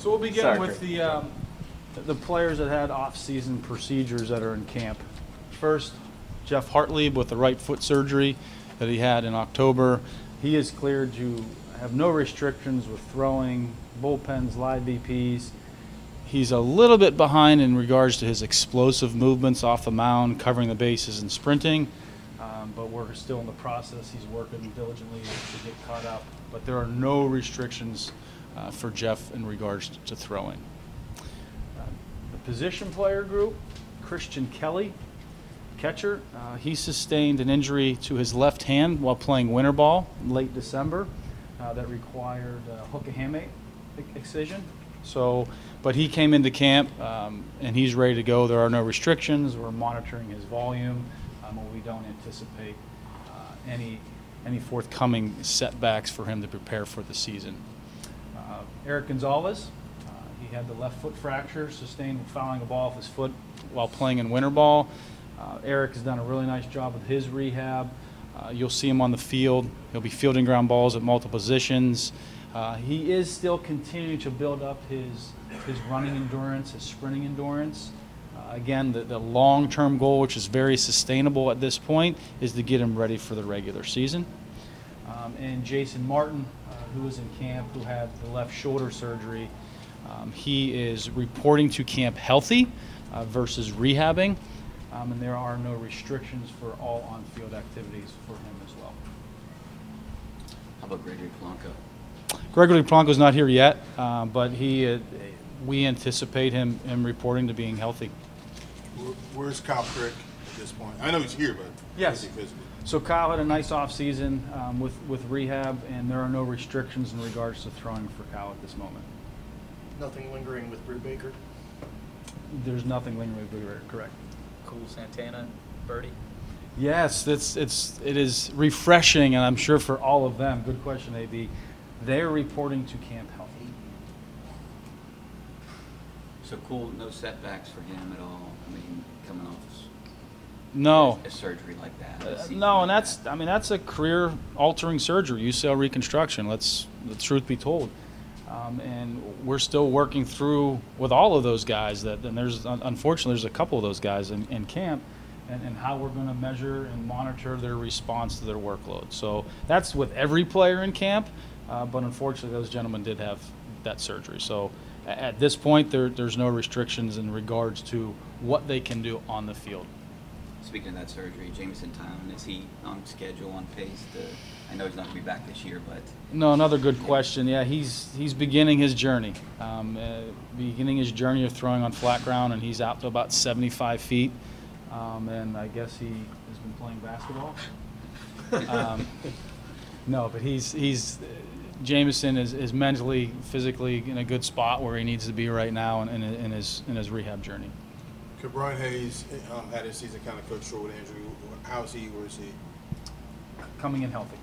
So we'll begin Sorry, with the um, the players that had off-season procedures that are in camp. First, Geoff Hartlieb with the right foot surgery that he had in October. He is cleared to have no restrictions with throwing, bullpens, live BPs. He's a little bit behind in regards to his explosive movements off the mound, covering the bases and sprinting. Um, but we're still in the process. He's working diligently to get caught up. But there are no restrictions uh, for Jeff in regards to throwing. Uh, the position player group, Christian Kelley, catcher, uh, he sustained an injury to his left hand while playing winter ball late December uh, that required uh, hook a hamate excision. So, but he came into camp um, and he's ready to go. There are no restrictions. We're monitoring his volume, um, we don't anticipate uh, any any forthcoming setbacks for him to prepare for the season. Erik Gonzalez, uh, he had the left foot fracture sustained fouling a ball off his foot while playing in winter ball. Uh, Erik has done a really nice job with his rehab. Uh, you'll see him on the field. He'll be fielding ground balls at multiple positions. Uh, he is still continuing to build up his his running endurance, his sprinting endurance. Uh, again, the, the long-term goal, which is very sustainable at this point, is to get him ready for the regular season. Um, and Jason Martin, uh, who was in camp, who had the left shoulder surgery, um, he is reporting to camp healthy uh, versus rehabbing um, and there are no restrictions for all on-field activities for him as well. How about Gregory Polanco? Gregory Polanco is not here yet, uh, but he, uh, we anticipate him, him reporting to being healthy. Where's Kyle Crick at this point? I know he's here, but Yes. is he physically? So Kyle had a nice off-season um, with, with rehab, and there are no restrictions in regards to throwing for Kyle at this moment. Nothing lingering with Brubaker. There's nothing lingering, with Brubaker, correct? Kuhl Santana, Burdi. Yes, it's it's it is refreshing, and I'm sure for all of them. Good question, AB. They're reporting to camp healthy. So cool, no setbacks for him at all. I mean, coming off No, a surgery like that. Uh, no, like and that's that. I mean that's a career-altering surgery, UCL reconstruction. Let's the truth be told, um, and we're still working through with all of those guys. That and there's unfortunately there's a couple of those guys in, in camp, and, and how we're going to measure and monitor their response to their workload. So that's with every player in camp, uh, but unfortunately those gentlemen did have that surgery. So at this point there, there's no restrictions in regards to what they can do on the field. Speaking of that surgery, Jameson Taillon, is he on schedule, on pace to? I know he's not going to be back this year, but No, another good question. Yeah, he's he's beginning his journey, um, uh, beginning his journey of throwing on flat ground, and he's out to about 75 feet. Um, and I guess he has been playing basketball. um, no, but he's he's Jameson is, is mentally, physically in a good spot where he needs to be right now in, in, in his in his rehab journey. Ke'Bryan Hayes um, had his season kind of cut short with injury? How is he? Where is he? Coming in healthy.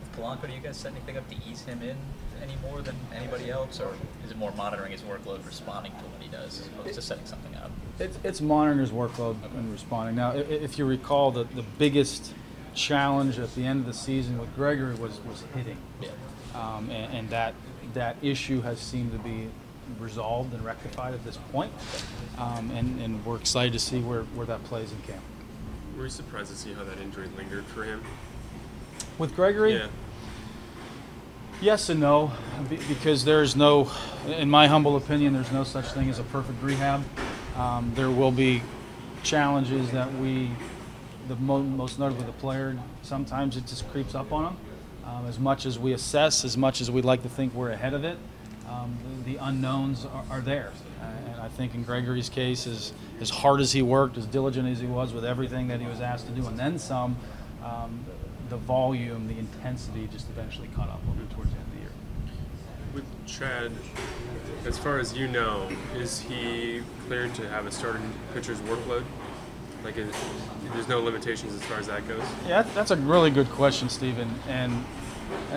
With Polanco, do you guys set anything up to ease him in any more than anybody else, or is it more monitoring his workload, responding to what he does, as opposed to setting something up? It's, it's monitoring his workload and responding. Now, i- if you recall, the, the biggest challenge at the end of the season with Gregory was, was hitting. Yeah. Um, and, and that, that issue has seemed to be resolved and rectified at this point. Um, and, and we're excited to see where, where that plays in camp. Were you surprised to see how that injury lingered for him? With Gregory, Yeah. Yes and no, because there's no, in my humble opinion, there's no such thing as a perfect rehab. Um, there will be challenges that we, the mo- most notably the player, sometimes it just creeps up on them. Um, as much as we assess, as much as we'd like to think we're ahead of it, um, the, the unknowns are, are there. Uh, and I think in Gregory's case, as, as hard as he worked, as diligent as he was with everything that he was asked to do, and then some, um, the volume, the intensity just eventually caught up with him towards the end of the year. With Chad, as far as you know, is he cleared to have a starting pitcher's workload? Like, is, there's no limitations as far as that goes. Yeah, that's a really good question, Stephen. And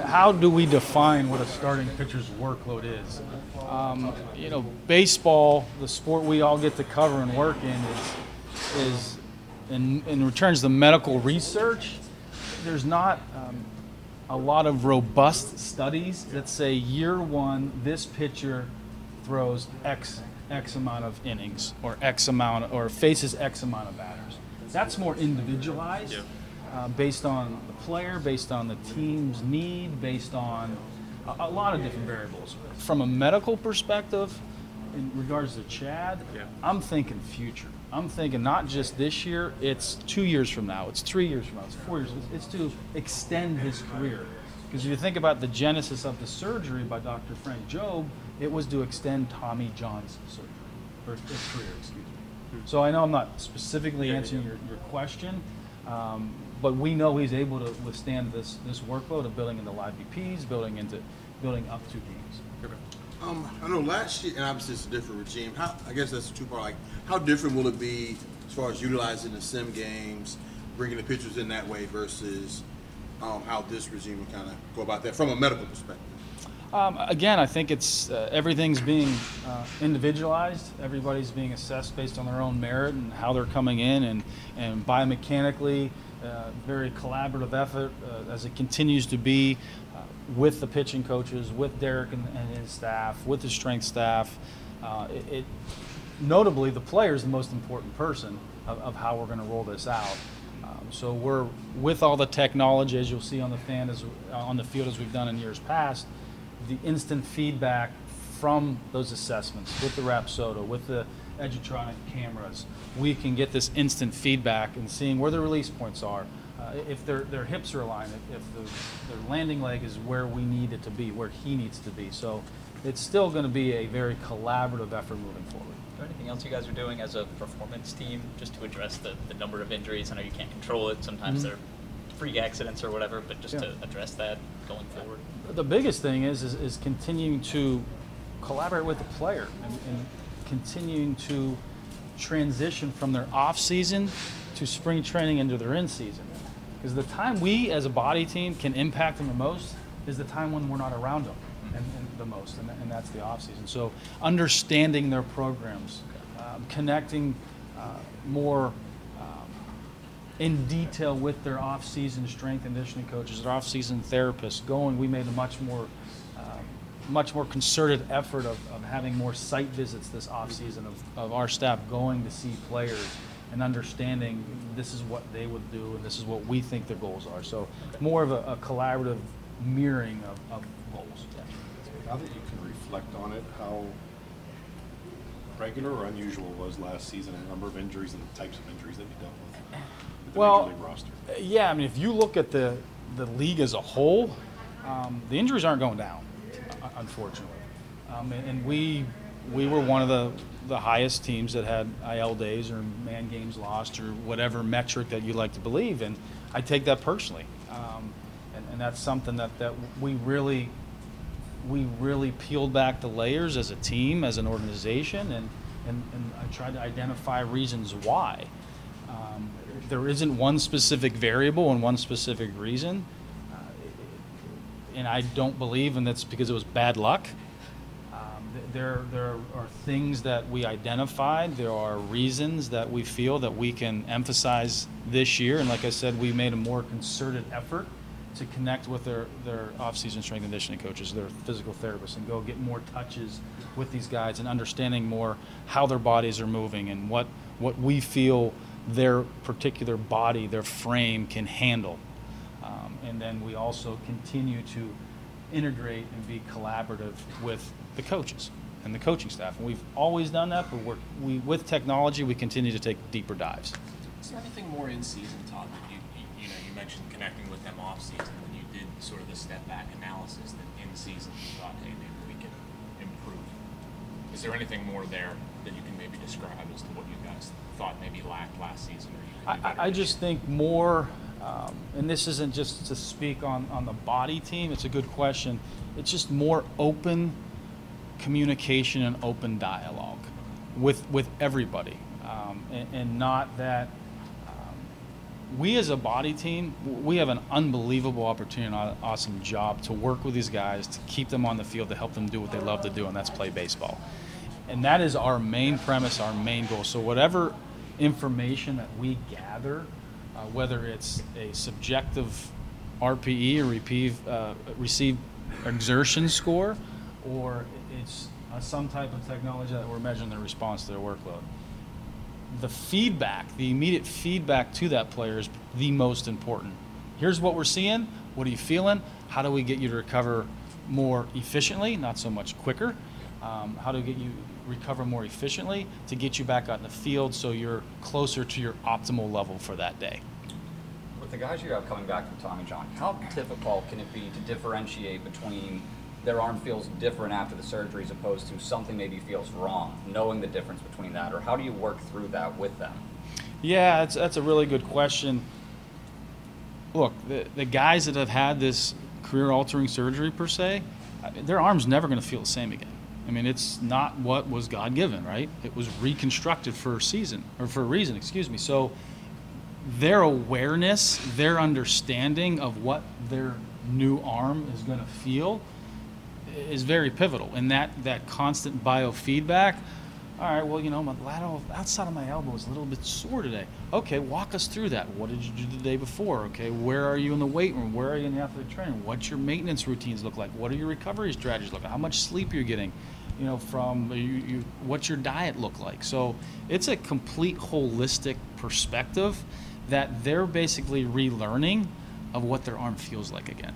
how do we define what a starting pitcher's workload is? Um, you know, baseball, the sport we all get to cover and work in, is, is in, in returns to medical research, there's not um, a lot of robust studies that say year one, this pitcher throws X X amount of innings or X amount or faces X amount of batters. That's more individualized, Yeah. Uh, based on the player, based on the team's need, based on a, a lot of different variables. From a medical perspective, in regards to Chad, Yeah. I'm thinking future. I'm thinking not just this year, it's two years from now, it's three years from now, it's four years. It's, to extend his career. Because if you think about the genesis of the surgery by Dr. Frank Jobe, it was to extend Tommy John's surgery, or his career, excuse me. So I know I'm not specifically answering your, your question, um, but we know he's able to withstand this, this workload of building into live BPs, building into, building up to games. Um, I know last year, and obviously it's a different regime. How, I guess that's a two part. Like, how different will it be as far as utilizing the sim games, bringing the pitchers in that way versus um, how this regime will kind of go about that from a medical perspective? Um, again, I think it's uh, everything's being uh, individualized. Everybody's being assessed based on their own merit and how they're coming in, and and biomechanically, very collaborative effort uh, as it continues to be uh, with the pitching coaches, with Derek and, and his staff, with the strength staff. Uh, it, it notably the player is the most important person of, of how we're going to roll this out. Um, so we're with all the technology, as you'll see on the fan as uh, on the field as we've done in years past, the instant feedback from those assessments with the Rapsodo, with the Edgertronic cameras, we can get this instant feedback and seeing where the release points are. Uh, if their, their hips are aligned, if, if the, their landing leg is where we need it to be, where he needs to be. So it's still going to be a very collaborative effort moving forward. Is there anything else you guys are doing as a performance team just to address the, the number of injuries? I know you can't control it. Sometimes Mhm. they're freak accidents or whatever, but just Yeah. to address that going forward. the biggest thing is, is, is continuing to collaborate with the player and, and continuing to transition from their off season to spring training into their in season. Because the time we as a body team can impact them the most is the time when we're not around them and, and the most, and, and that's the off season. So understanding their programs, um, connecting uh, more um, in detail with their off-season strength and conditioning coaches, their off-season therapists, going. We made a much more, much more concerted effort of, of having more site visits this off-season of, of our staff going to see players and understanding this is what they would do and this is what we think their goals are. So more of a, a collaborative mirroring of, of goals. Now that you can reflect on it, how regular or unusual was last season, and the number of injuries and the types of injuries that you dealt with? with the Well, Major League roster? Yeah, I mean, if you look at the the league as a whole, um, the injuries aren't going down, unfortunately. Um, and, and we we were one of the the highest teams that had IL days or man games lost or whatever metric that you like to believe, and I take that personally. Um, and, and that's something that, that we really we really peeled back the layers as a team, as an organization, and, and, and I tried to identify reasons why. Um, there isn't one specific variable and one specific reason, and I don't believe, and that's because it was bad luck. Um, th- there, there are things that we identified. There are reasons that we feel that we can emphasize this year, and like I said, we made a more concerted effort to connect with their, their off-season strength and conditioning coaches, their physical therapists, and go get more touches with these guys and understanding more how their bodies are moving and what, what we feel their particular body, their frame can handle. And then we also continue to integrate and be collaborative with the coaches and the coaching staff. And we've always done that, but we're, we, with technology, we continue to take deeper dives. Is there anything more in season, Todd, that you, you, you know, you mentioned connecting with them off season when you did sort of the step back analysis that in season you thought, hey, maybe we can improve? Is there anything more there that you can maybe describe as to what you guys thought maybe lacked last season or you I, I just think more, um, and this isn't just to speak on, on the body team, it's a good question. It's just more open communication and open dialogue with with everybody, um, and, and not that we as a body team, we have an unbelievable opportunity and an awesome job to work with these guys, to keep them on the field, to help them do what they love to do, and that's play baseball. And that is our main premise, our main goal. So, whatever information that we gather, uh, whether it's a subjective RPE or receive, uh, perceived exertion score, or it's uh, some type of technology that we're measuring the response to their workload the feedback, the immediate feedback to that player is the most important. Here's what we're seeing. What are you feeling? How do we get you to recover more efficiently, not so much quicker? Um, how do we get you recover more efficiently to get you back out in the field so you're closer to your optimal level for that day? With the guys you have coming back from Tommy John, how difficult can it be to differentiate between their arm feels different after the surgery as opposed to something maybe feels wrong, knowing the difference between that, or how do you work through that with them? Yeah, that's, that's a really good question. Look, the, the guys that have had this career altering surgery per se, their arm's never going to feel the same again. I mean, it's not what was God given, right? It was reconstructed for a season, or for a reason, excuse me. So their awareness, their understanding of what their new arm is going to feel is very pivotal. And that, that constant biofeedback, all right, well, you know, my lateral outside of my elbow is a little bit sore today. Okay, walk us through that. What did you do the day before? Okay, where are you in the weight room? Where are you in the athletic training? What's your maintenance routines look like? What are your recovery strategies look like? How much sleep you're getting? You know, from you, you, what's your diet look like? So it's a complete holistic perspective that they're basically relearning of what their arm feels like again.